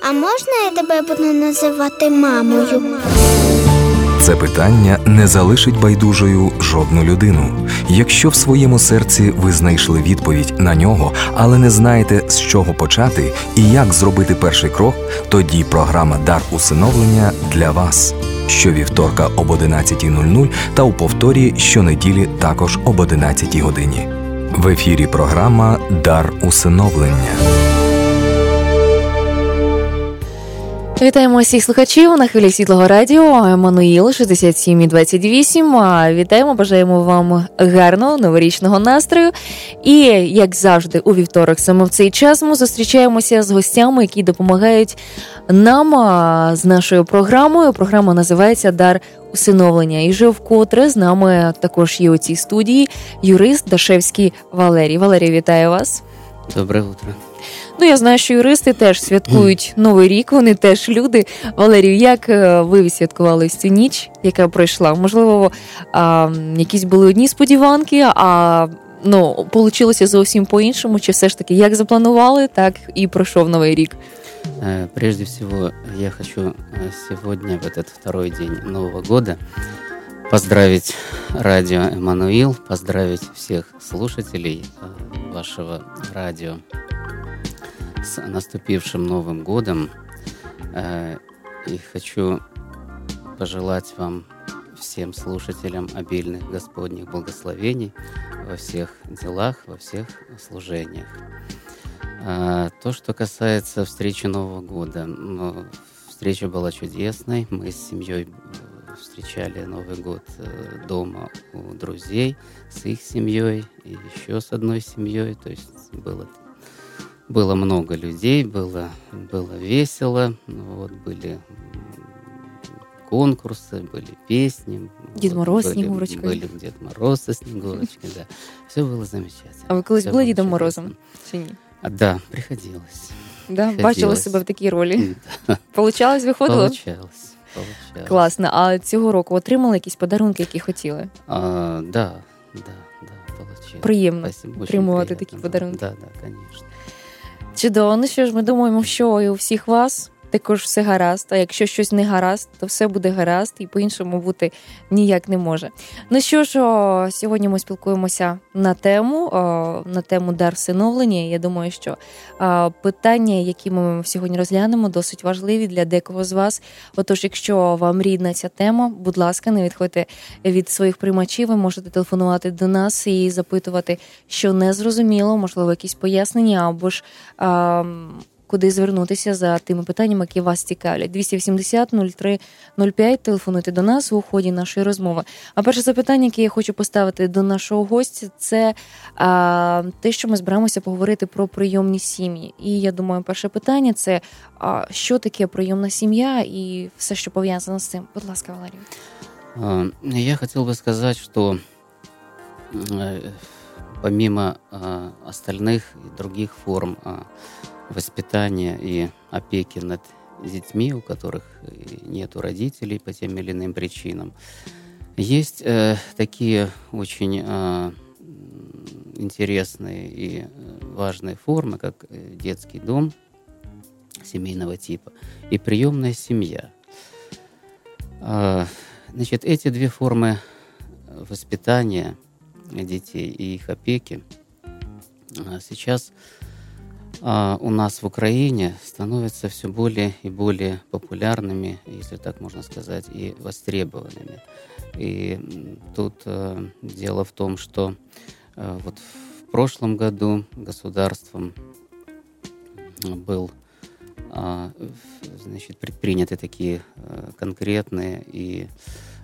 а можна я тебе буду називати мамою? Це питання не залишить байдужою жодну людину. Якщо в своєму серці ви знайшли відповідь на нього, але не знаєте з чого почати і як зробити перший крок, тоді програма Дар усиновлення для вас. Щовівторка об 11.00 та у повторі щонеділі також об 11 годині. В ефірі програма Дар усиновлення. Вітаємо всіх слухачів на хвилі світлого радіо Еммануїл 67,28. А Вітаємо, бажаємо вам гарного новорічного настрою. І як завжди, у вівторок, саме в цей час ми зустрічаємося з гостями, які допомагають нам з нашою програмою. Програма називається Дар усиновлення. І вже вкотре з нами також є у цій студії юрист Дашевський Валерій. Валерій, вітаю вас. Добре утро. Ну, я знаю, що юристи теж святкують новий рік. Вони теж люди. Валерію, як е, ви святкували цю ніч, яка пройшла? Можливо, а, якісь були одні сподіванки, а ну получилося зовсім по-іншому. Чи все ж таки як запланували, так і пройшов новий рік? Е, прежде всего, я хочу е, сегодня, в этот второй день Нового года, поздравить радио «Эммануил», поздравить всех слушателей вашего радио с наступившим Новым годом. Э, и хочу пожелать вам, всем слушателям, обильных Господних благословений во всех делах, во всех служениях. Э, то, что касается встречи Нового года. Встреча была чудесной. Мы с семьей встречали Новый год э, дома у друзей, с их семьей и еще с одной семьей. То есть было было много людей, было, было весело, вот, были конкурсы, были песни. Дед вот, Мороз были, Снегурочка. Были Дед Мороз со Снегурочкой, да. Все было замечательно. А ви колись були Дідом Морозом? Чи ні? А, да, приходилось. Да, бачила себе в такій ролі. Получалось, виходило? Получалось. Получалось. Класно. А цього року отримали якісь подарунки, які хотіли? А, да, да, да, получилось. Приємно Спасибо, отримувати приємно. такі подарунки. Да, да, конечно. Чудово, ну що ж, ми думаємо, що і у всіх вас Також все гаразд. А якщо щось не гаразд, то все буде гаразд і по-іншому бути ніяк не може. Ну що ж, сьогодні ми спілкуємося на тему на тему дар всиновлення. Я думаю, що питання, які ми сьогодні розглянемо, досить важливі для декого з вас. Отож, якщо вам рідна ця тема, будь ласка, не відходьте від своїх приймачів. Ви можете телефонувати до нас і запитувати, що не зрозуміло, можливо, якісь пояснення або ж. Куди звернутися за тими питаннями, які вас цікавлять. 280 03 05, Телефонуйте до нас у ході нашої розмови. А перше запитання, яке я хочу поставити до нашого гостя, це а, те, що ми збираємося поговорити про прийомні сім'ї. І я думаю, перше питання це а, що таке прийомна сім'я і все, що пов'язано з цим. Будь ласка, Валерій. Я хотел бы сказать, что помимо остальных и других форм воспитания и опеки над детьми, у которых нет родителей по тем или иным причинам. Есть э, такие очень э, интересные и важные формы, как детский дом семейного типа и приемная семья. Э, значит, эти две формы воспитания детей и их опеки сейчас а, у нас в Украине становятся все более и более популярными, если так можно сказать, и востребованными. И тут э, дело в том, что э, вот в прошлом году государством был э, значит, предприняты такие э, конкретные и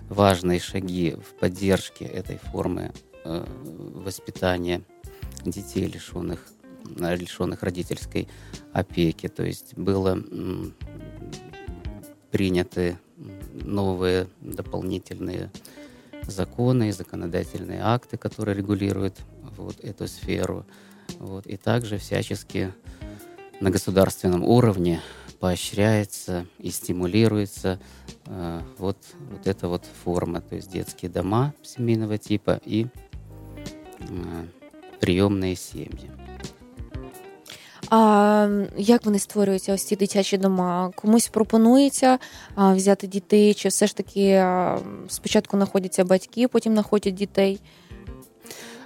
важные шаги в поддержке этой формы воспитания детей, лишенных лишенных родительской опеки. То есть было приняты новые дополнительные законы и законодательные акты, которые регулируют вот эту сферу. Вот. И также всячески на государственном уровне поощряется и стимулируется э, вот, вот эта вот форма, то есть детские дома семейного типа и э, приемные семьи. А як вони створюються, ось ці дитячі дома? Комусь пропонується а, взяти дітей, чи все ж таки а, спочатку знаходяться батьки, потім знаходять дітей?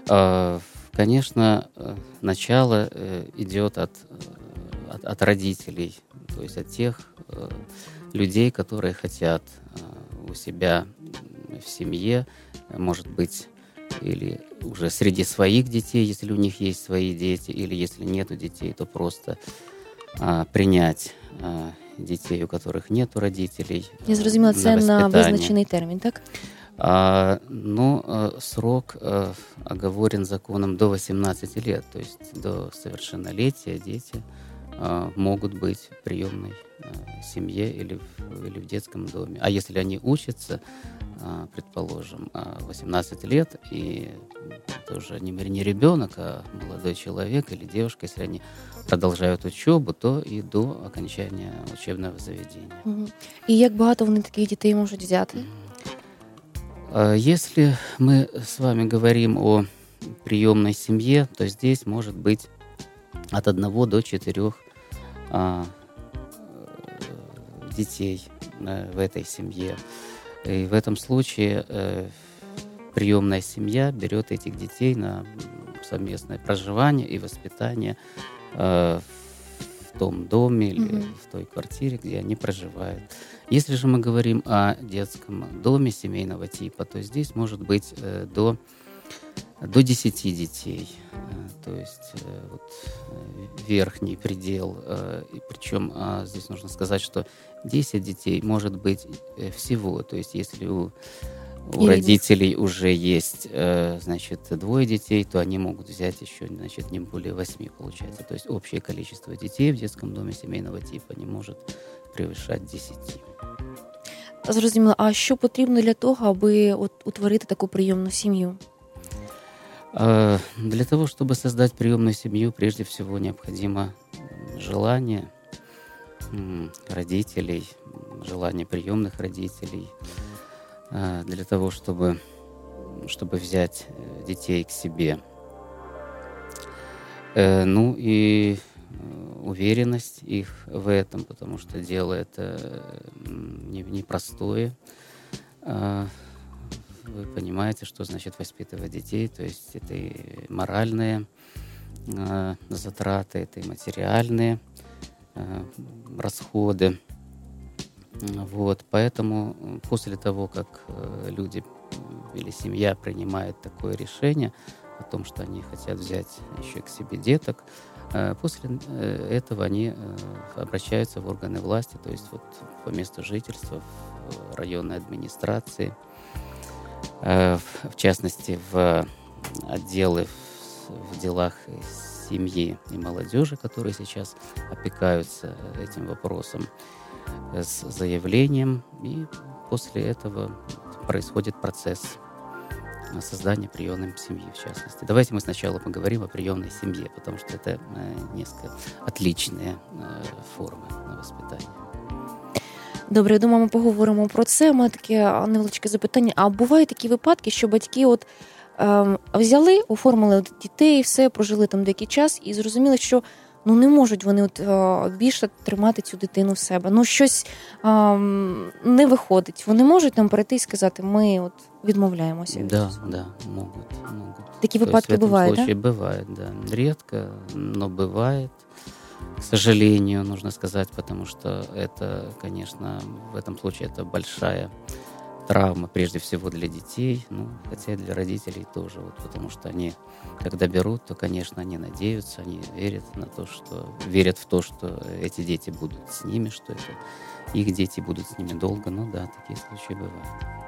А, Конечно, э, начало э, идет от, э, от, от родителей, то есть от тех людей, которые хотят у себя в семье, может быть, или уже среди своих детей, если у них есть свои дети, или если нету детей, то просто а, принять а, детей, у которых нету родителей. Я зрозуміла, це на, на визначений термін, так? А, ну, э, срок э, оговорен законом до 18 лет, то есть до совершеннолетия дети могут быть в приемной семье или в, или в детском доме. А если они учатся, предположим, 18 лет, и это уже не, не ребенок, а молодой человек или девушка, если они продолжают учебу, то и до окончания учебного заведения. И как багато вони таких дітей можуть взяти? А если мы с вами говорим о приемной семье, то здесь может быть от одного до четырех а, э, детей а, в этой семье. И в этом случае а, приемная семья берет этих детей на совместное проживание и воспитание а, в том доме или mm-hmm. в той квартире, где они проживают. Если же мы говорим о детском доме семейного типа, то здесь может быть э, до, до 10 детей. Э, то есть э, вот, э, верхний предел. Э, и причем э, здесь нужно сказать, что 10 детей может быть э, всего. То есть если у у Или родителей нет. уже есть, э, значит, двое детей, то они могут взять еще, значит, не более восьми, получается. То есть общее количество детей в детском доме семейного типа не может превышать 10. Зрозуміло. А що потрібно для того, аби от утворити таку прийомну сім'ю? Для того, чтобы создать приемную семью, прежде всего необходимо желание родителей, желание приемных родителей для того, чтобы, чтобы взять э, детей к себе. Э, ну и уверенность их в этом, потому что дело это непростое. А, вы понимаете, что значит воспитывать детей, то есть это и моральные а, затраты, это и материальные а, расходы. Вот, поэтому после того, как э, люди или семья принимает такое решение о том, что они хотят взять еще к себе деток, Э, после э, этого они э, обращаются в органы власти, то есть вот по месту жительства, в районной администрации, в частности, в отделы в делах семьи и молодежи, которые сейчас опекаются этим вопросом, с заявлением, и после этого происходит процесс создания приемной семьи, в частности. Давайте мы сначала поговорим о приемной семье, потому что это э, несколько отличные э, форми воспитання. Добре, я думаю, ми поговоримо про це. У мене таке невеличке запитання. А бувають такі випадки, що батьки от е, взяли, оформили дітей, все, прожили там деякий час і зрозуміли, що ну не можуть вони от е, більше тримати цю дитину в себе. Ну щось а, не виходить. Вони можуть там перейти і сказати, ми от відмовляємося. Да, да, могут, могут. Такие выпадки есть, в этом бывают, случае да? бывает, да. Редко, но бывает. К сожалению, нужно сказать, потому что это, конечно, в этом случае это большая травма, прежде всего для детей, ну, хотя и для родителей тоже, вот, потому что они, когда берут, то, конечно, они надеются, они верят на то, что верят в то, что эти дети будут с ними, что это их дети будут с ними долго. Ну да, такие случаи бывают.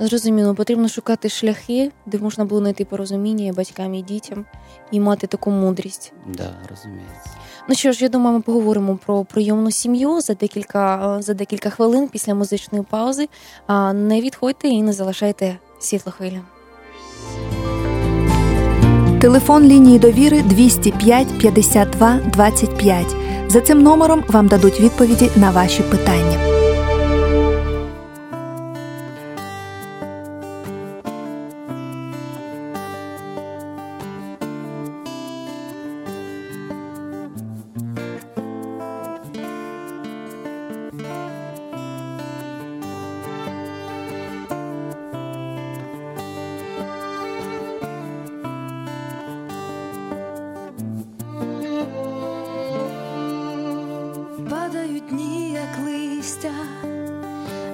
Зрозуміло, потрібно шукати шляхи, де можна було знайти порозуміння і батькам і дітям і мати таку мудрість. Да, розуміється. Ну що ж, я думаю, ми поговоримо про прийомну сім'ю за декілька за декілька хвилин після музичної паузи. А не відходьте і не залишайте світлохвилі. Телефон лінії довіри 205 52 25. За цим номером вам дадуть відповіді на ваші питання. Як листя,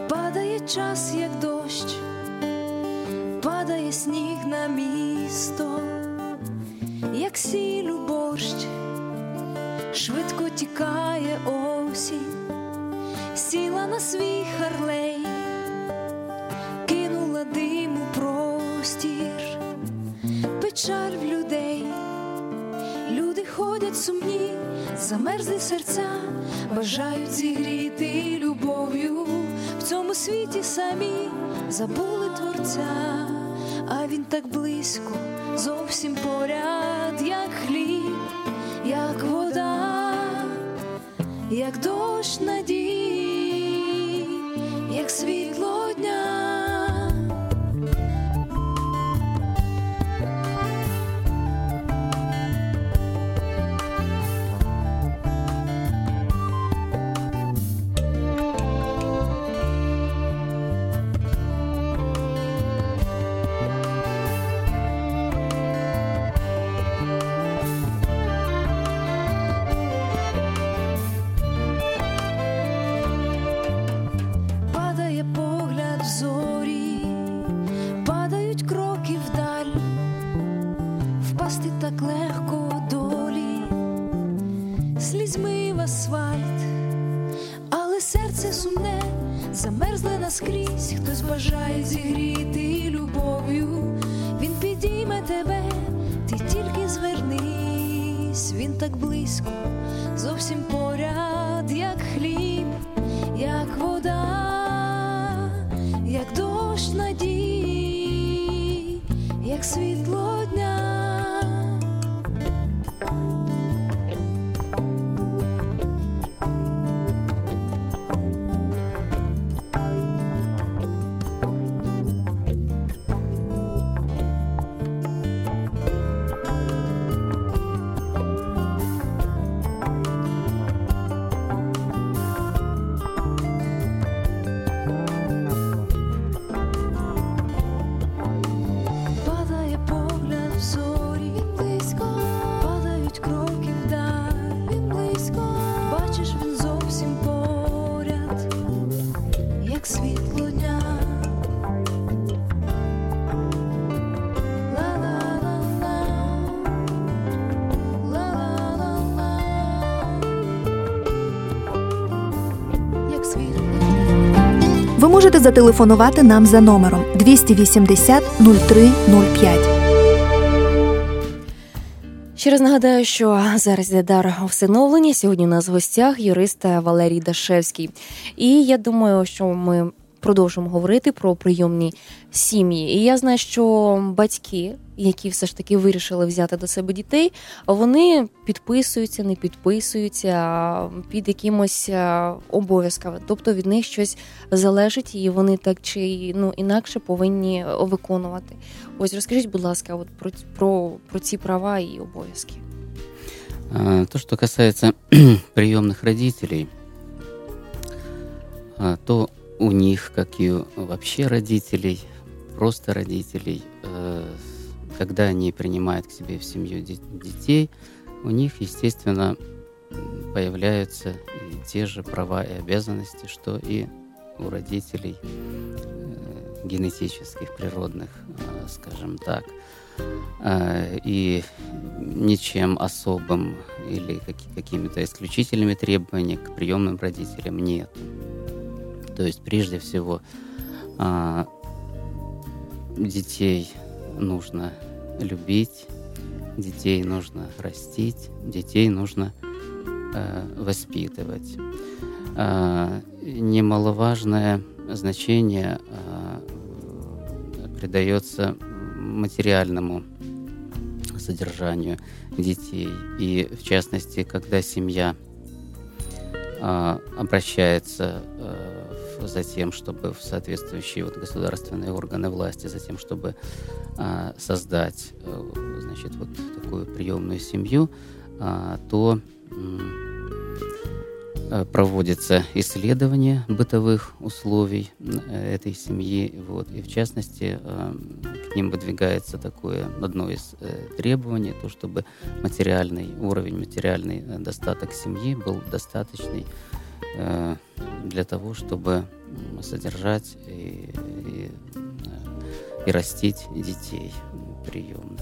падає час, як дощ, падає сніг на місто, як сіль у борщ, швидко тікає осінь, сіла на свій харлей, замерзлі серця, бажають зігріти любов'ю. В цьому світі самі забули творця, а він так близько, зовсім поряд, як хліб, як вода, як дощ надії, в асфальт, але серце сумне, замерзле наскрізь, хтось бажає зігріти любов'ю, він підійме тебе, ти тільки звернись, він так близько, зовсім поряд, як хліб як вода, як дощ надії, як світло можете зателефонувати нам за номером 280 0305. Ще раз нагадаю, що зараз дар всиновлення. Сьогодні у нас в гостях юрист Валерій Дашевський. І я думаю, що ми продовжимо говорити про прийомні сім'ї. І я знаю, що батьки, які все ж таки вирішили взяти до себе дітей, вони підписуються, не підписуються під якимось е, обов'язками. Тобто від них щось залежить, і вони так чи ну інакше повинні виконувати. Ось розкажіть, будь ласка, от про, про, про ці права і обов'язки. То, что касается приемных родителей, то у них, как и вообще родителей, просто родителей, э, когда они принимают к себе в семью де- детей, у них, естественно, появляются те же права и обязанности, что и у родителей э, генетических, природных, э, скажем так. И ничем особым или каки- какими-то исключительными требованиями к приемным родителям нет. То есть, прежде всего, а, детей нужно любить, детей нужно растить, детей нужно э, воспитывать. А, Немаловажное значение а, придается материальному содержанию детей. И в частности, когда семья а, обращается э, в- за тем, чтобы в соответствующие вот государственные органы власти, за тем, чтобы а, создать э, значит, вот такую приемную семью, а, то э, проводится исследование бытовых условий э, этой семьи. Вот, и в частности, к ним выдвигается такое одно из требований, то чтобы материальный уровень, материальный достаток семьи был достаточный для того, чтобы м, содержать и, и, э, и растить детей приемных.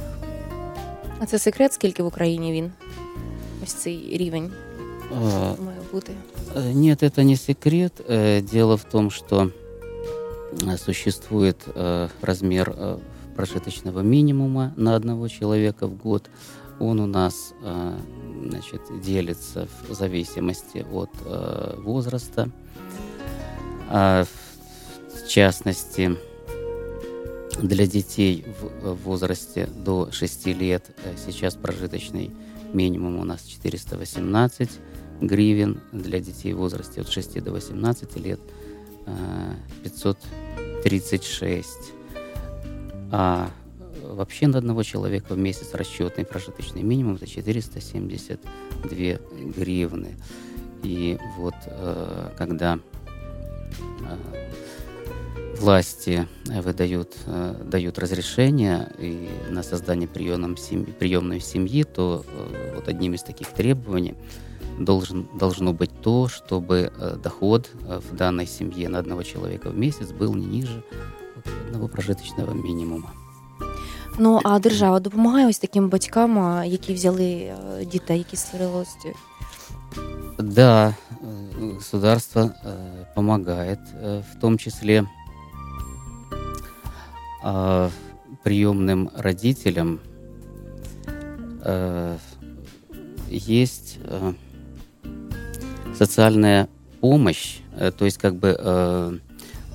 А це секрет, скільки в Україні він? Ось цей рівень Э, має бути. Э, Нет, это не секрет. Э, Дело в том, что э, существует э, размер э, прожиточного минимума на одного человека в год. Он у нас э, значит, делится в зависимости от э, возраста. А в частности, для детей в в возрасте до 6 лет э, сейчас прожиточный минимум у нас 418 гривен. Для детей в возрасте от 6 до 18 лет э, 536. А э, вообще на одного человека в месяц расчетный прожиточный минимум это 472 гривны. И вот э, когда э, власти э, выдают, дают разрешение и на создание приемном семьи, приемной семьи, то вот одним из таких требований должен, должно быть то, чтобы доход в данной семье на одного человека в месяц был не ниже одного прожиточного минимума. Ну а держава допомагає ось таким батькам, а, які взяли е, дітей, які створили ось ці- Да, э, государство э, помогает, э, в том числе а, приемным родителям э, есть э, социальная помощь, э, то есть как бы, э, ну,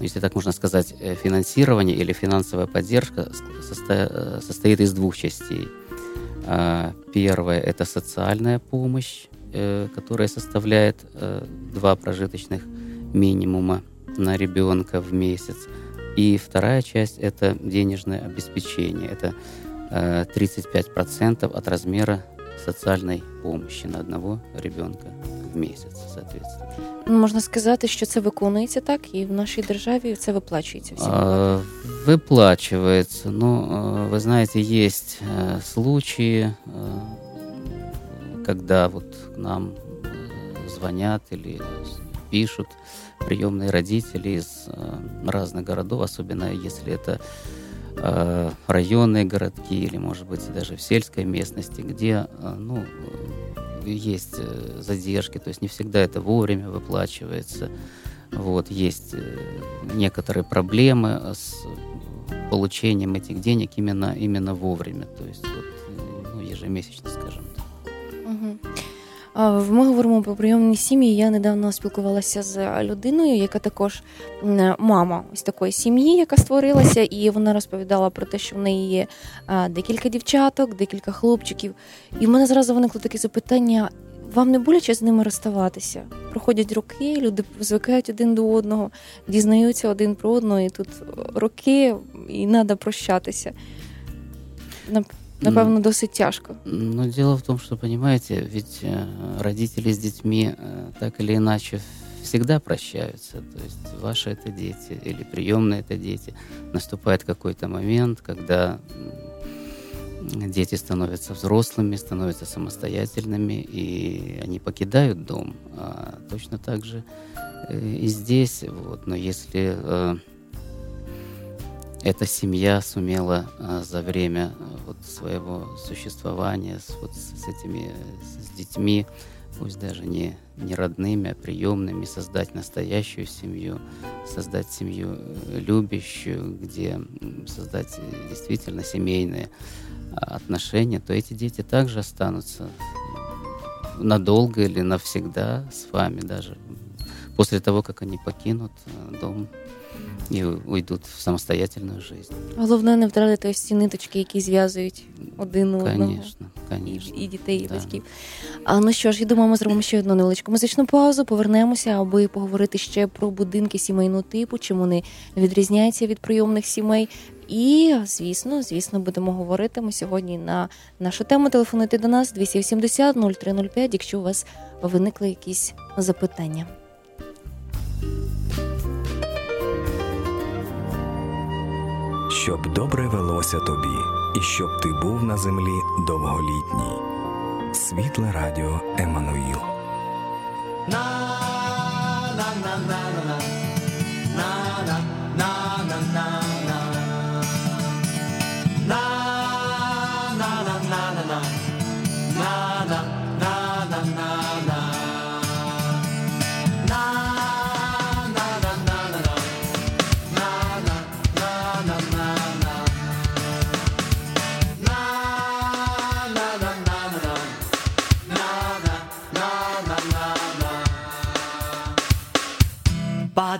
если так можно сказать, э, финансирование или финансовая поддержка состо- э, состоит из двух частей. А, Первое – это социальная помощь, э, которая составляет два прожиточных минимума на ребенка в месяц. И вторая часть – это денежное обеспечение. Это э, 35% от размера социальной помощи на одного ребенка в месяц, соответственно. Ну, можна сказати, що це виконується так, і в нашій державі це виплачується всім. А, Выплачивается. Но, э, вы знаете, есть э, случаи, э, когда вот к нам э, звонят или с- пишут приемные родители из э, разных городов, особенно если это э, районные городки или, может быть, даже в сельской местности, где, э, ну, э, есть э, задержки, то есть не всегда это вовремя выплачивается. Вот, есть э, некоторые проблемы с получением этих денег именно, именно вовремя, то есть вот, э, ну, ежемесячно, скажем так. Угу. Ми говоримо про прийомні сім'ї. Я недавно спілкувалася з людиною, яка також мама ось такої сім'ї, яка створилася, і вона розповідала про те, що в неї є декілька дівчаток, декілька хлопчиків. І в мене зразу виникло таке запитання: вам не боляче з ними розставатися? Проходять роки, люди звикають один до одного, дізнаються один про одного, і тут роки, і треба прощатися. Нап- Напевно, досить тяжко. Но дело в том, что, понимаете, ведь э, родители с детьми э, так или иначе всегда прощаются. То есть ваши это дети или приемные это дети. Наступает какой-то момент, когда дети становятся взрослыми, становятся самостоятельными, и они покидают дом. А точно так же э, и здесь. Вот. Но если эта семья сумела а, за время а, вот своего существования с, вот, с этими с, детьми, пусть даже не, не родными, а приемными, создать настоящую семью, создать семью э, любящую, где создать э, действительно семейные а, отношения, то эти дети также останутся надолго или навсегда с вами даже после того, как они покинут э, дом і уйдуть в самостоятельную жизнь. Головне не втратити ось ці ниточки, які зв'язують один одного. Конечно, І, і дітей, і Да. батьків. А ну що ж, я думаю, ми зробимо ще одну невеличку музичну паузу, повернемося, аби поговорити ще про будинки сімейного типу, чим вони відрізняються від прийомних сімей. І, звісно, звісно, будемо говорити ми сьогодні на нашу тему. Телефонуйте до нас 280 0305, якщо у вас виникли якісь запитання. Щоб добре велося тобі, і щоб ти був на землі довголітній. Світле радіо Еммануїл.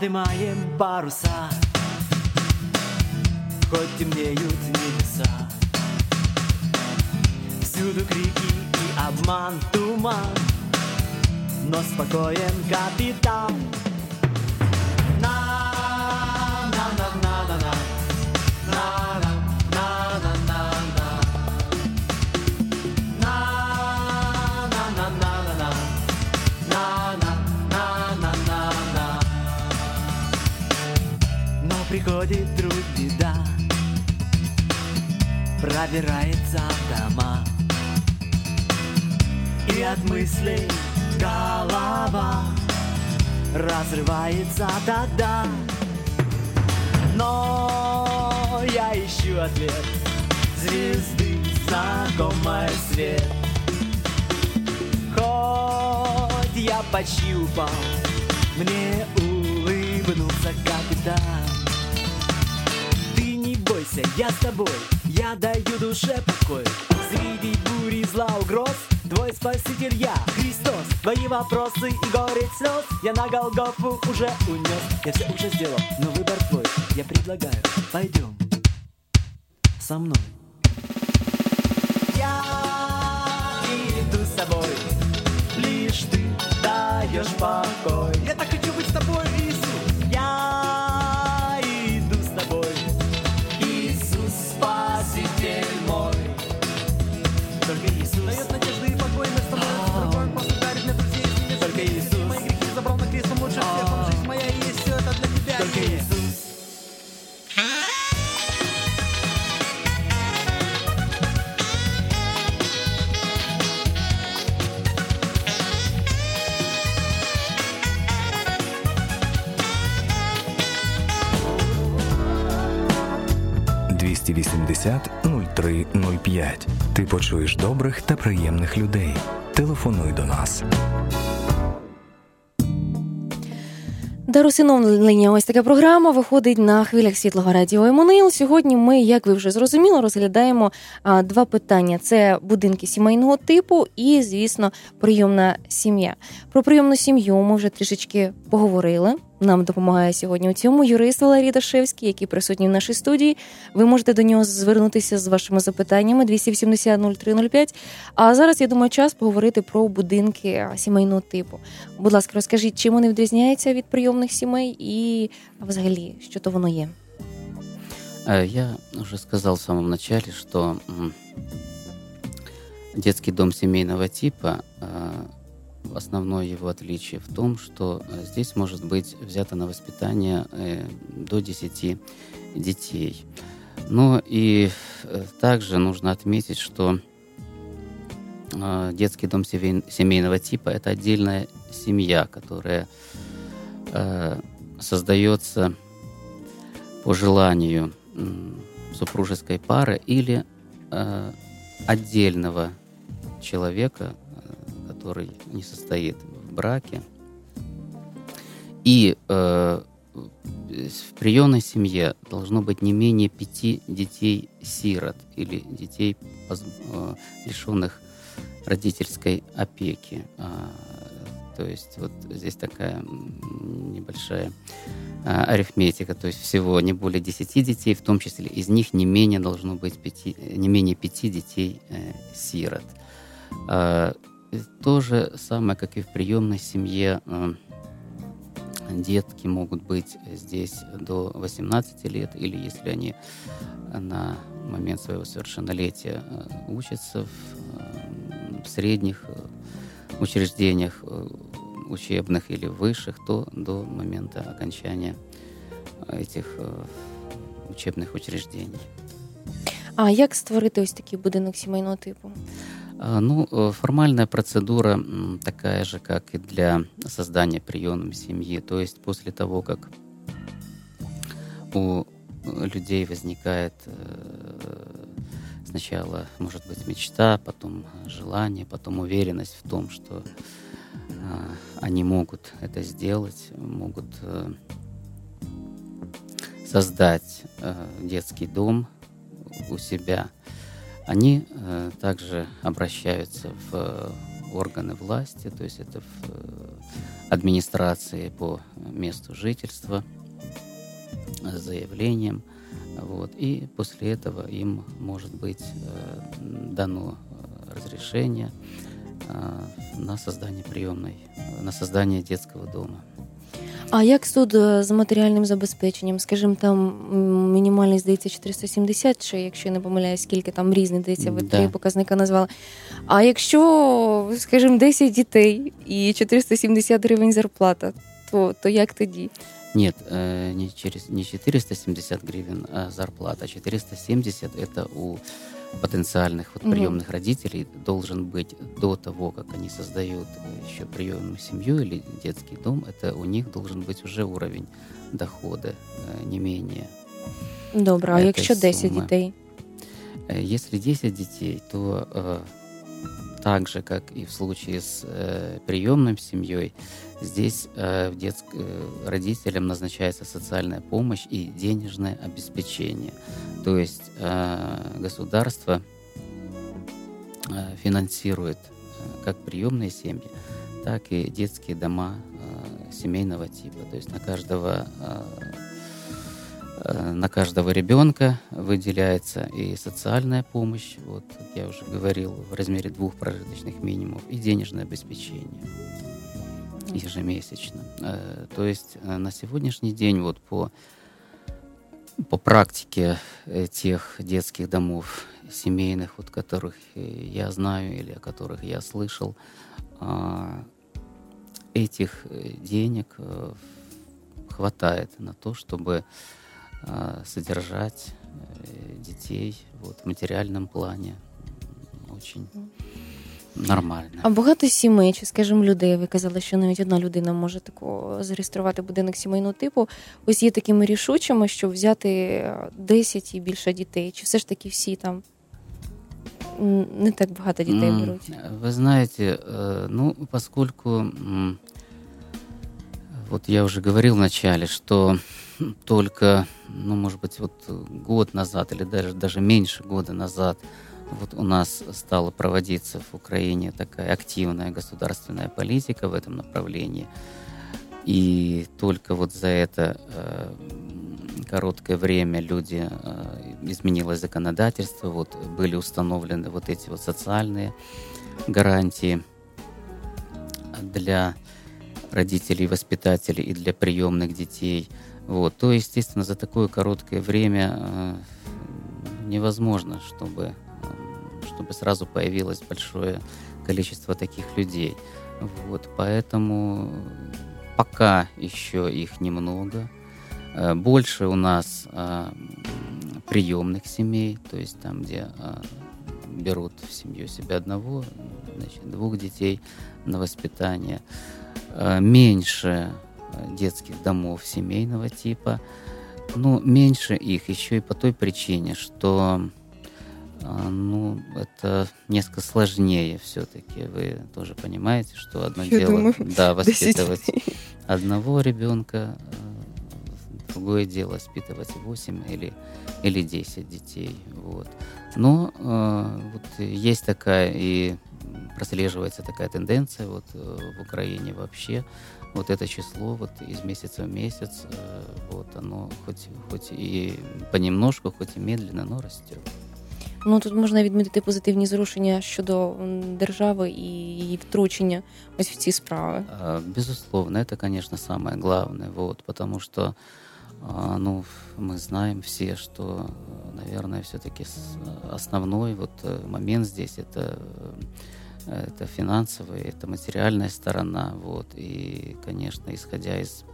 Поднимаем паруса Хоть темнеют небеса. Всюду крики и обман, туман Но спокоен капитан приходит вдруг беда Пробирается в дома. И от мыслей голова Разрывается тогда Но я ищу ответ. Звезды, знакомый свет. Хоть я почти упал Мне улыбнулся капитан бойся, я с тобой Я даю душе покой. Среди бури зла угроз Твой спаситель я, Христос. Твои вопросы и горе слез Я на Голгофу уже унес. Я все уже сделал, но выбор твой Я предлагаю, пойдем Со мной. Я иду с тобой Лишь ты даешь покой. Я так хочу быть с тобой, Я 280 0305. Ти почуєш добрих та приємних людей. Телефонуй до нас. Дарусиновлення, ось така програма виходить на хвилях світлого радіо Емонейл. Сьогодні ми, як ви вже зрозуміли, розглядаємо а, два питання: це будинки сімейного типу і, звісно, прийомна сім'я. Про прийомну сім'ю ми вже трішечки поговорили. Нам допомагає сьогодні у цьому юрист Валерій Дашевський, який присутній в нашій студії. Ви можете до нього звернутися з вашими запитаннями 280 0305. А зараз я думаю, час поговорити про будинки сімейного типу. Будь ласка, розкажіть, чим вони відрізняються від прийомних сімей, і взагалі, що то воно є? Э, Я уже сказал в самом начале, что м, детский дом семейного типа, э, основное его отличие в том, что э, здесь может быть взято на воспитание э, до 10 детей. Но и э, также нужно отметить, что детский дом семей- семейного типа это отдельная семья, которая создается по желанию супружеской пары или отдельного человека, который не состоит в браке. И э, в приемной семье должно быть не менее пяти детей-сирот или детей, э, лишенных родительской опеки. А, То есть вот здесь такая небольшая а, арифметика, то есть всего не более 10 детей, в том числе из них не менее должно быть пяти, не менее пяти детей э, сирот. А, То же самое, как и в приемной семье, э, детки могут быть здесь до 18 лет, или если они на момент своего совершеннолетия э, учатся в, в средних э, учреждениях э, учебных или высших, то до момента окончания этих учебных учреждений. А як створити ось такий будинок сімейного типу? А, Ну, э, формальная процедура такая же, как и для создания приемной семьи. То есть после того, как у э, людей возникает э, сначала, может быть, мечта, потом желание, потом уверенность в том, что э, они могут это сделать, могут создать детский дом у себя, они э, также обращаются в э, органы власти, то есть это в э, администрации по месту жительства с заявлением. Вот, и после этого им может быть э, дано э, разрешение э, на создание приемной, на создание детского дома. А як суд е, з матеріальним забезпеченням? Скажімо, там мінімальний, здається, 470, чи якщо я не помиляюсь, скільки там різні, здається, ви Да. три показника назвали. А якщо, скажімо, 10 дітей і 470 гривень зарплата, то, то як тоді? Нет, э, не, через, не 470 гривен а зарплата, а 470 это у потенциальных вот, приемных родителей должен быть до того, как они создают еще приемную семью или детский дом, это у них должен быть уже уровень дохода э, не менее. Добре, а якщо 10 сума. дітей? Э, Если 10 детей, то э, так же, как и в случае с э, приемной семьей, здесь э, детск- э, родителям назначается социальная помощь и денежное обеспечение. То есть э, государство э, финансирует э, как приемные семьи, так и детские дома э, семейного типа. То есть на каждого э, э, на каждого ребенка выделяется и социальная помощь, вот как я уже говорил, в размере двух прожиточных минимумов, и денежное обеспечение ежемесячно. Э, То есть э, на сегодняшний день вот по по практике тех детских домов семейных, вот которых э, я знаю или о которых я слышал, а, этих денег хватает на то, чтобы а, содержать детей вот, в материальном плане. Очень нормально. А багато сімей, чи скажімо, людей, ви казали, що навіть одна людина може тако зареєструвати будинок сімейного типу. Ось є такими рішучими, щоб взяти е, 10 і більше дітей. Чи все ж таки всі там м, не так багато дітей М, беруть? Вы знаете, э, ну, поскольку, м, вот я уже говорил вначале, что только, ну, может быть, вот год назад или даже, даже меньше года назад вот у нас стала проводиться в Украине такая активная государственная политика в этом направлении. И только вот за это э, короткое время люди э, изменилось законодательство, вот были установлены вот эти вот социальные гарантии для родителей, воспитателей и для приемных детей. Вот. То, естественно, за такое короткое время э, невозможно, чтобы, чтобы сразу появилось большое количество таких людей. Вот. Поэтому пока еще их немного. Э, Больше у нас э, приемных семей, то есть там, где э, берут в семью себя одного, значит, двух детей на воспитание. Меньше детских домов семейного типа. Но меньше их еще и по той причине, что ну, это несколько сложнее все-таки. Вы тоже понимаете, что одно Я дело думаю, да, воспитывать одного ребенка, э, другое дело воспитывать 8 или, или 10 детей. Вот. Но э, вот есть такая и прослеживается такая тенденция вот э, в Украине вообще. Вот это число вот из месяца в месяц, э, вот оно хоть, хоть и понемножку, хоть и медленно, но растет. Ну тут можна відмітити позитивні зрушення щодо м, держави і її втручення ось в ці справи. А, Безусловно, это, конечно, самое главное, вот, потому что, а, ну, мы знаем все, что, э, наверное, все-таки основной вот э, момент здесь это э, это финансовая, это материальная сторона, вот, и, конечно, исходя из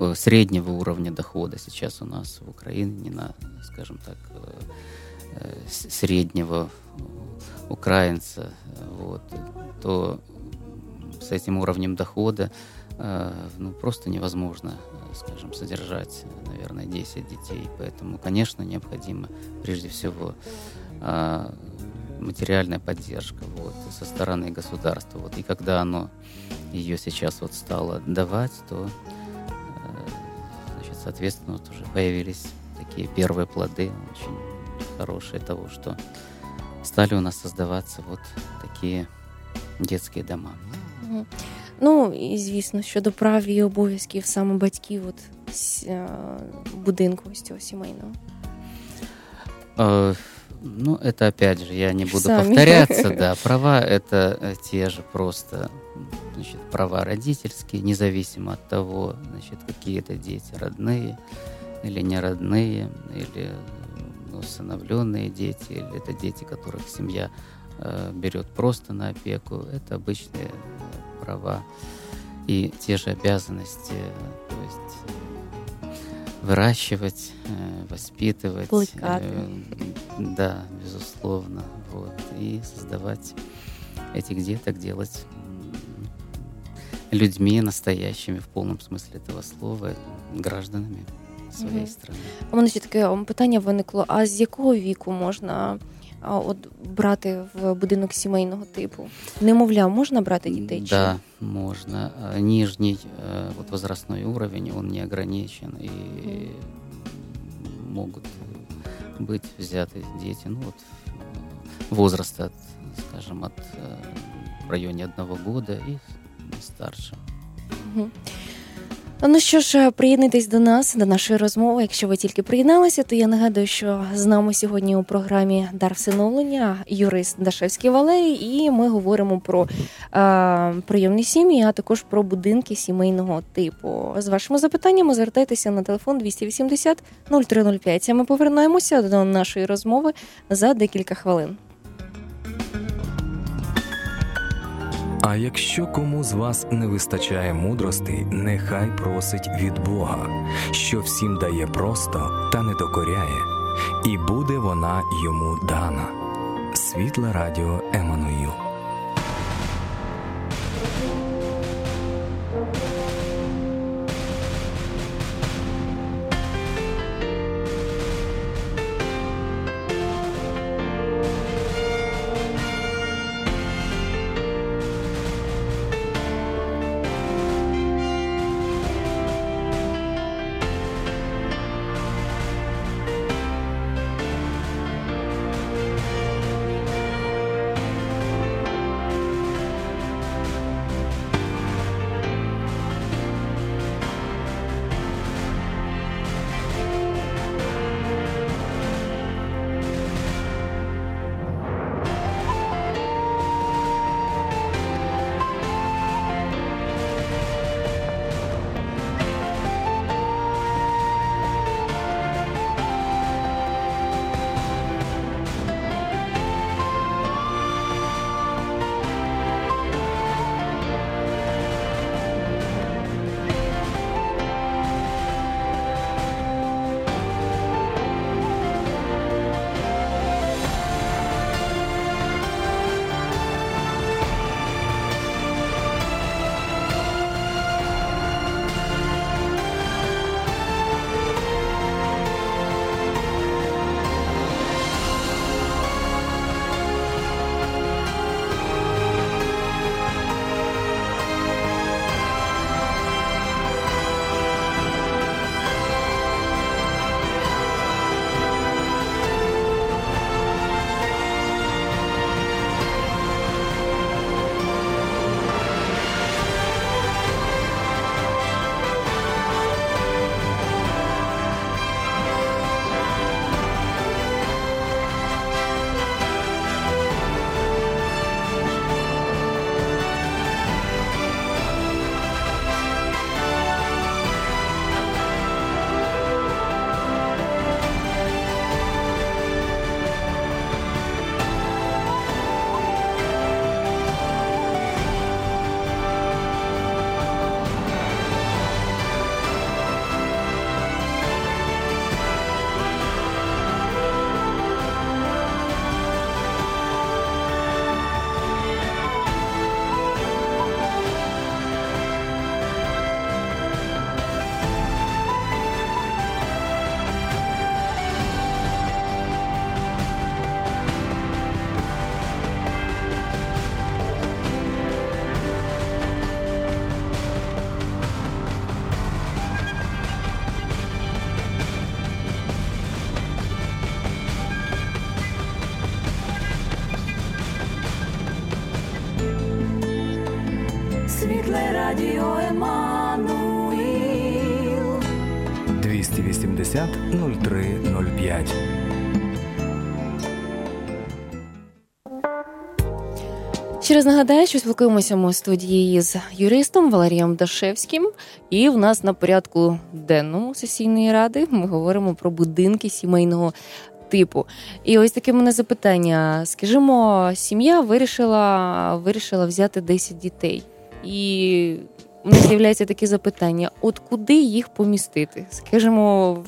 э, среднего уровня дохода сейчас у нас в Украине, не на, скажем так, э, э, с- среднего украинца, э, вот, то с этим уровнем дохода э, ну, просто невозможно, э, скажем, содержать, э, наверное, 10 детей. Поэтому, конечно, необходимо прежде всего а, материальная поддержка вот, со стороны государства. Вот, и когда оно ее сейчас вот стало давать, то, э, значит, соответственно, вот уже появились такие первые плоды, очень хорошие того, что стали у нас создаваться вот такие детские дома. Мгм. Ну і звісно, щодо прав і обов'язків саме батьків, от с- е, будинку ось цього сімейного. Э, Ну, это опять же, я не буду Сами. повторяться, да, права это э, те же просто, значит, права родительские, независимо от того, значит, какие это дети, родные или не родные, или ну, усыновленные дети, или это дети, которых семья э, берет просто на опеку, это обычные э, права и те же обязанности, то есть э, выращивать, э, воспитывать. Плыкаты. э, Да, безусловно. Вот. И создавать этих деток, делать людьми настоящими в полном смысле этого слова, гражданами своей Мгм. страны. У мене ще таке м, питання виникло: а з якого віку можна а, от брати в будинок сімейного типу? Немовля, можна брати дітей? чи- Да, можно. А Нижний э, вот возрастной уровень, он не ограничен, и могут быть взяты дети, ну вот э, возраста, от, скажем, от э, в районе одного года и старше. Мгм. Ну що ж, приєднуйтесь до нас, до нашої розмови. Якщо ви тільки приєдналися, то я нагадую, що з нами сьогодні у програмі Дар всиновлення юрист Дашевський Валерій, і ми говоримо про е, прийомні сім'ї, а також про будинки сімейного типу. З вашими запитаннями звертайтеся на телефон 280 0305. А ми повернемося до нашої розмови за декілька хвилин. А якщо кому з вас не вистачає мудрости, нехай просить від Бога, що всім дає просто та не докоряє, і буде вона йому дана. Світле радіо Еммануїл. Раз нагадаю, що спілкуємося ми у студії з юристом Валерієм Дашевським. І в нас на порядку денному сесійної ради ми говоримо про будинки сімейного типу. І ось таке в мене запитання: скажімо, сім'я вирішила, вирішила взяти 10 дітей. І у мене з'являється таке запитання: от куди їх помістити? Скажімо, в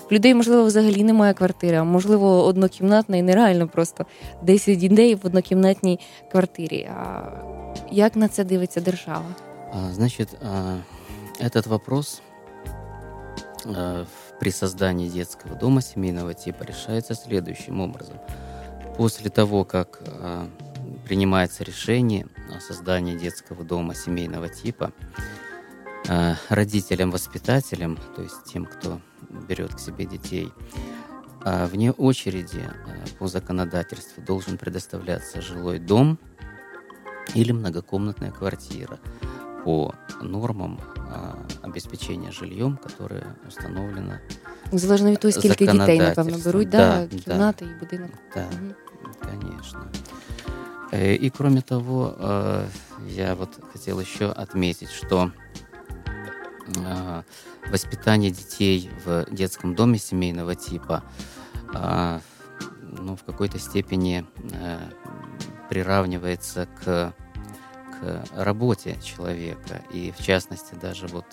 в людей, можливо, взагалі немає квартири, а можливо, однокімнатна і нереально просто 10 дітей в однокімнатній квартирі. А як на це дивиться держава? А, Значит, а, этот вопрос а, в- при создании детского дома семейного типа решается следующим образом. После того, как а, принимается решение о создании детского дома семейного типа, а, родителям-воспитателям, то есть тем, кто берет к себе детей, а, вне очереди а, по законодательству должен предоставляться жилой дом или многокомнатная квартира по нормам а, обеспечения жильем, которое установлено. Залежно від того, скільки дітей, напевно, Законодательство. беруть, Да, да, да. кімнати і будинок. Да, Мгм. конечно. Э, И кроме того, э, я вот хотел еще отметить, что а, воспитание детей в детском доме семейного типа а, ну, в какой-то степени э, приравнивается к, к работе человека. И в частности, даже вот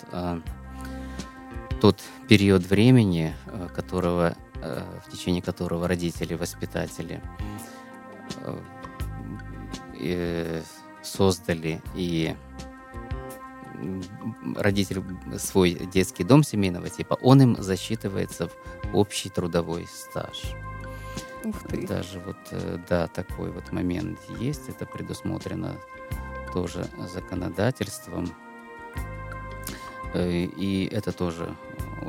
тот период времени, э, которого, э, в течение которого родители, воспитатели э, э, создали и родитель свой детский дом семейного типа, он им засчитывается в общий трудовой стаж. Ух ти. Даже вот, э, да, такой вот момент есть. Это предусмотрено тоже законодательством. Э, И это тоже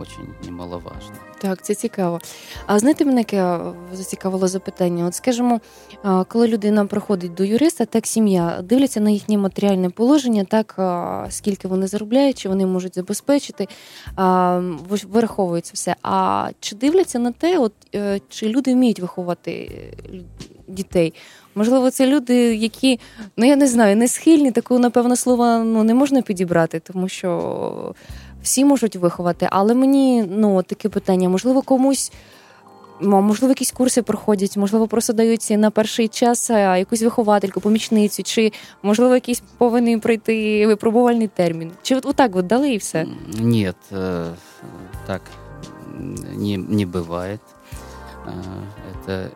очень немаловажно. Так, це цікаво. А знаєте, мене яке е, зацікавило запитання? От скажімо, коли людина приходить до юриста, так сім'я дивляться на їхнє матеріальне положення, так скільки вони заробляють, чи вони можуть забезпечити, вираховується все. А чи дивляться на те, от е, чи люди вміють виховати е, дітей? Можливо, це люди, які, ну я не знаю, не схильні, такого, напевно, слова ну, не можна підібрати, тому що всі можуть виховати, але мені ну таке питання, можливо, комусь. м, Можливо, якісь курси проходять, можливо, просто дають на перший час а, якусь виховательку, помічницю, чи можливо якийсь повинен пройти випробувальний термін. Чи от отак от дали і все? М, Нет, э, так м, не, не бывает. А, Это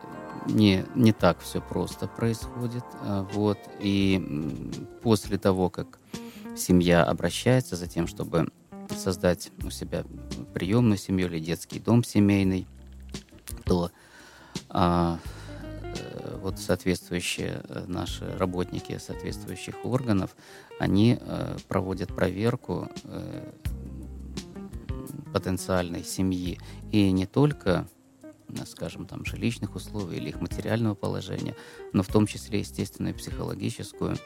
не, не так все просто происходит. А, Вот. И м, после того, как семья обращается за тем, чтобы создать у себя приемную семью или детский дом семейный, то а, э, вот соответствующие э, наши работники соответствующих органов, они э, проводят проверку э, потенциальной семьи и не только э, скажем, там, жилищных условий или их материального положения, но в том числе, естественно, и психологическую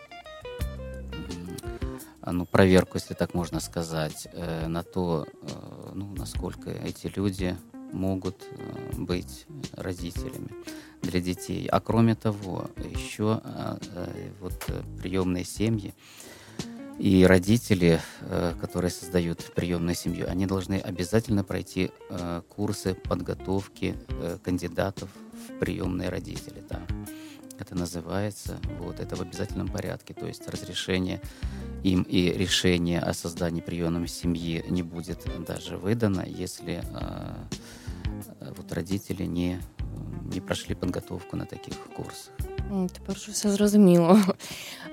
ну, проверку, если так можно сказать, э, на то, э, ну, насколько эти люди могут э, быть родителями для детей. А кроме того, еще э, вот приемные семьи и родители, которые создают приемную семью, они должны обязательно пройти курсы подготовки кандидатов в приемные родители. Да. Это называется, вот, это в обязательном порядке. То есть разрешение им и решение о создании приемной семьи не будет даже выдано, если э, э, вот родители не, не прошли подготовку на таких курсах. М, Тепер вже все зрозуміло.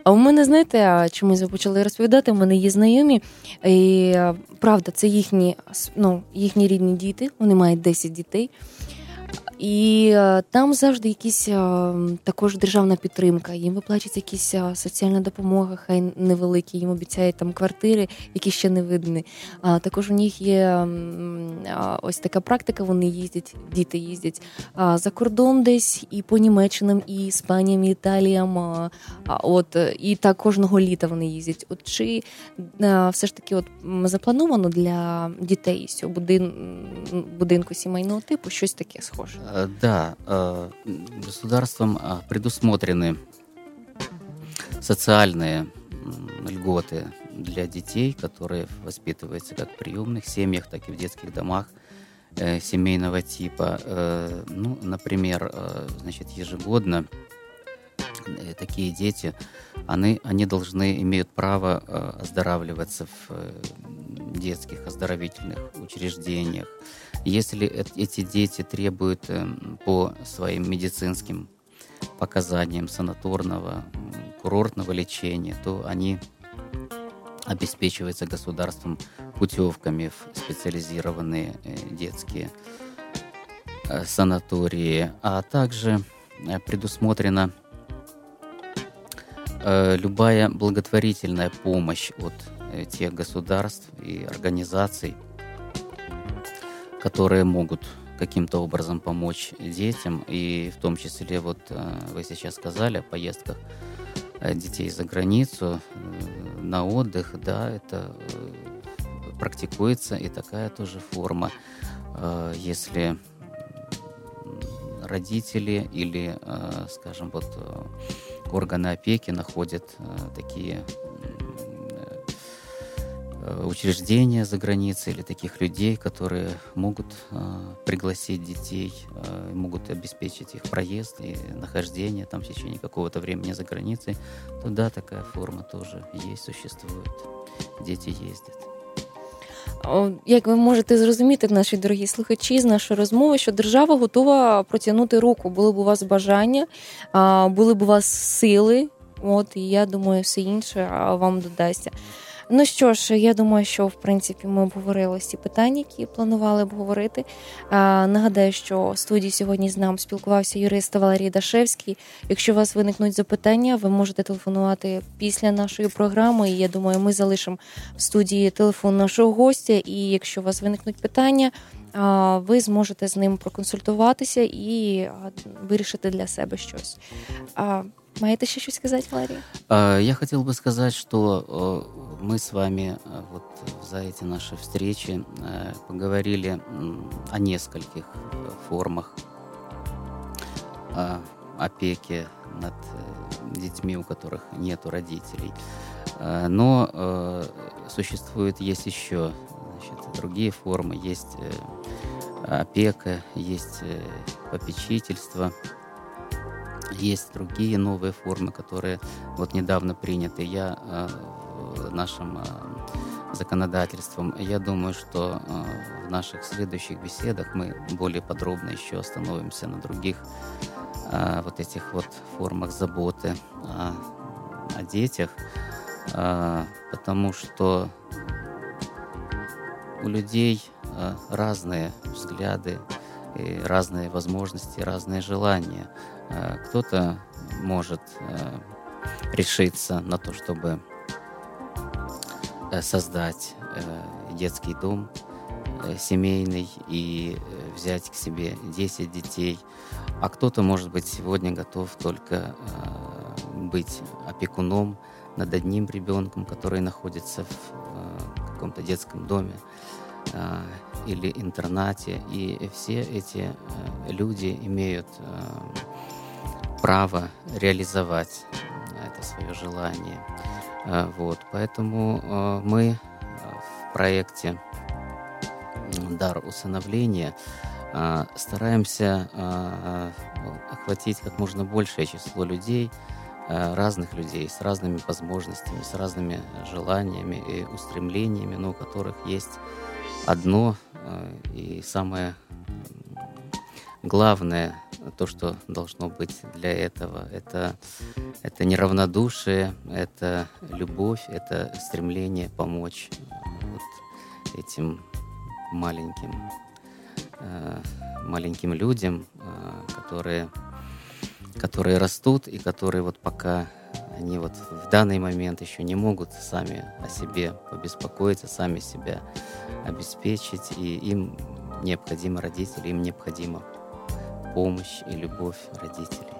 А у мене, знаєте, а чомусь ви почали розповідати, у мене є знайомі, і е, правда, це їхні, с- ну, їхні рідні діти, вони мають 10 дітей. І е, там завжди якісь е, також державна підтримка. Їм виплачується якісь е, соціальна допомога, хай невеликі, їм обіцяють там квартири, які ще не видні. А також у них є ось така практика. Вони їздять, діти їздять за кордон десь і по Німеччинам, і Іспаніям, і Італіям. От і так кожного літа вони їздять. От чи е, все ж таки, от заплановано для дітей з цього будин, будинку сімейного типу щось таке схоже? Э, Да, э, государством а, предусмотрены социальные льготы для детей, которые воспитываются как в приемных семьях, так и в детских домах э, семейного типа. Ну, например, значит, ежегодно такие дети, они, они должны, имеют право оздоравливаться в детских оздоровительных учреждениях. Если эт- эти дети требуют эм, по своим медицинским показаниям санаторного, курортного лечения, то они обеспечиваются государством путевками в специализированные э, детские э, санатории, а также э, предусмотрена любая благотворительная помощь от тех государств и организаций, которые могут каким-то образом помочь детям, и в том числе, вот э, вы сейчас сказали о поездках э, детей за границу э, на отдых, да, это э, практикуется и такая тоже форма. Э, Если родители или, э, скажем, вот э, органы опеки находят э, такие э, учреждения за границей или таких людей, которые могут э, пригласить детей, э, могут обеспечить их проезд и нахождение там в течение какого-то времени за границей, то да, такая форма тоже есть, существует. Дети ездят. О, Як ви можете зрозуміти, наші дорогі слухачі, з нашої розмови, що держава готова протягнути руку. Були б у вас бажання, а, були б у вас сили. От і я думаю, все інше а, вам додасться. Ну що ж, я думаю, що в принципі ми обговорили всі питання, які планували обговорити. Нагадаю, що в студії сьогодні з нами спілкувався юрист Валерій Дашевський. Якщо у вас виникнуть запитання, ви можете телефонувати після нашої програми. І я думаю, ми залишимо в студії телефон нашого гостя. І якщо у вас виникнуть питання, ви зможете з ним проконсультуватися і вирішити для себе щось. А, Маєте ще щось сказати, Валерій? А, Я хотел бы сказать, что э, мы с вами э, вот за эти наши встречи э, поговорили о нескольких формах э, опеки над детьми, у которых нет родителей. Но существует, есть еще значит, другие формы, есть опека, есть попечительство, есть другие новые формы, которые вот недавно приняты. Я э, нашим э, законодательством. Я думаю, что э, в наших следующих беседах мы более подробно еще остановимся на других э, вот этих вот формах заботы о, о детях, э, потому что у людей э, разные взгляды, и разные возможности, разные желания. Э, Кто-то может э, решиться на то, чтобы э, создать детский дом семейный и взять к себе 10 детей. А кто-то, может быть, сегодня готов только быть опекуном над одним ребенком, который находится в каком-то детском доме или интернате. И все эти э, люди имеют э, право реализовать это свое желание. Э, Вот, поэтому э, мы э, в проекте «Дар усыновления» э, стараемся э, охватить как можно большее число людей, э, разных людей, с разными возможностями, с разными желаниями и устремлениями, но у которых есть одно э, и самое главное, то, что должно быть для этого, это, это неравнодушие, это любовь, это стремление помочь вот этим маленьким э, маленьким людям, э, которые, которые растут и которые вот пока они вот в данный момент еще не могут сами о себе побеспокоиться, сами себя обеспечить, и им необходимы родители, им необходима помощь і любов родителей.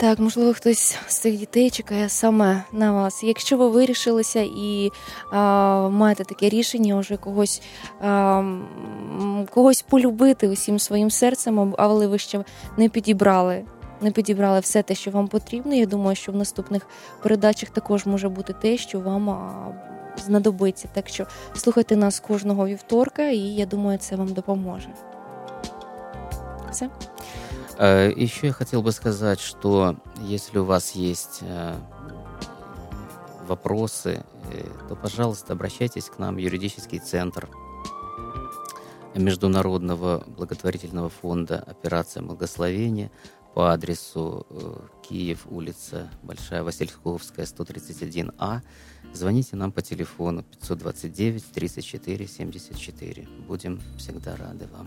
Так, можливо, хтось з цих дітей чекає саме на вас. Якщо ви вирішилися і а, маєте таке рішення, вже когось м, когось полюбити усім своїм серцем, але ви ще не підібрали Не підібрали все те, що вам потрібно. Я думаю, що в наступних передачах також може бути те, що вам а, знадобиться. Так що слухайте нас кожного вівторка, і я думаю, це вам допоможе. Все. Э, Еще я хотел бы сказать, что если у вас есть э, вопросы, э, то, пожалуйста, обращайтесь к нам в юридический центр Международного благотворительного фонда «Операция благословения» по адресу э, Киев, улица Большая Васильковская, 131А. Звоните нам по телефону 529 34 74. Будем всегда рады вам.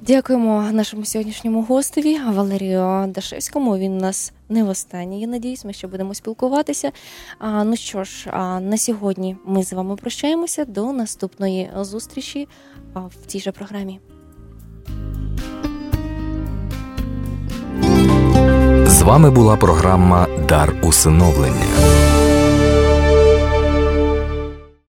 Дякуємо нашому сьогоднішньому гостеві Валерію Дашевському. Він у нас не востаннє. Я надіюсь, ми ще будемо спілкуватися. А, ну що ж, а, на сьогодні ми з вами прощаємося. До наступної зустрічі в тій же програмі. Вами була програма Дар усиновлення.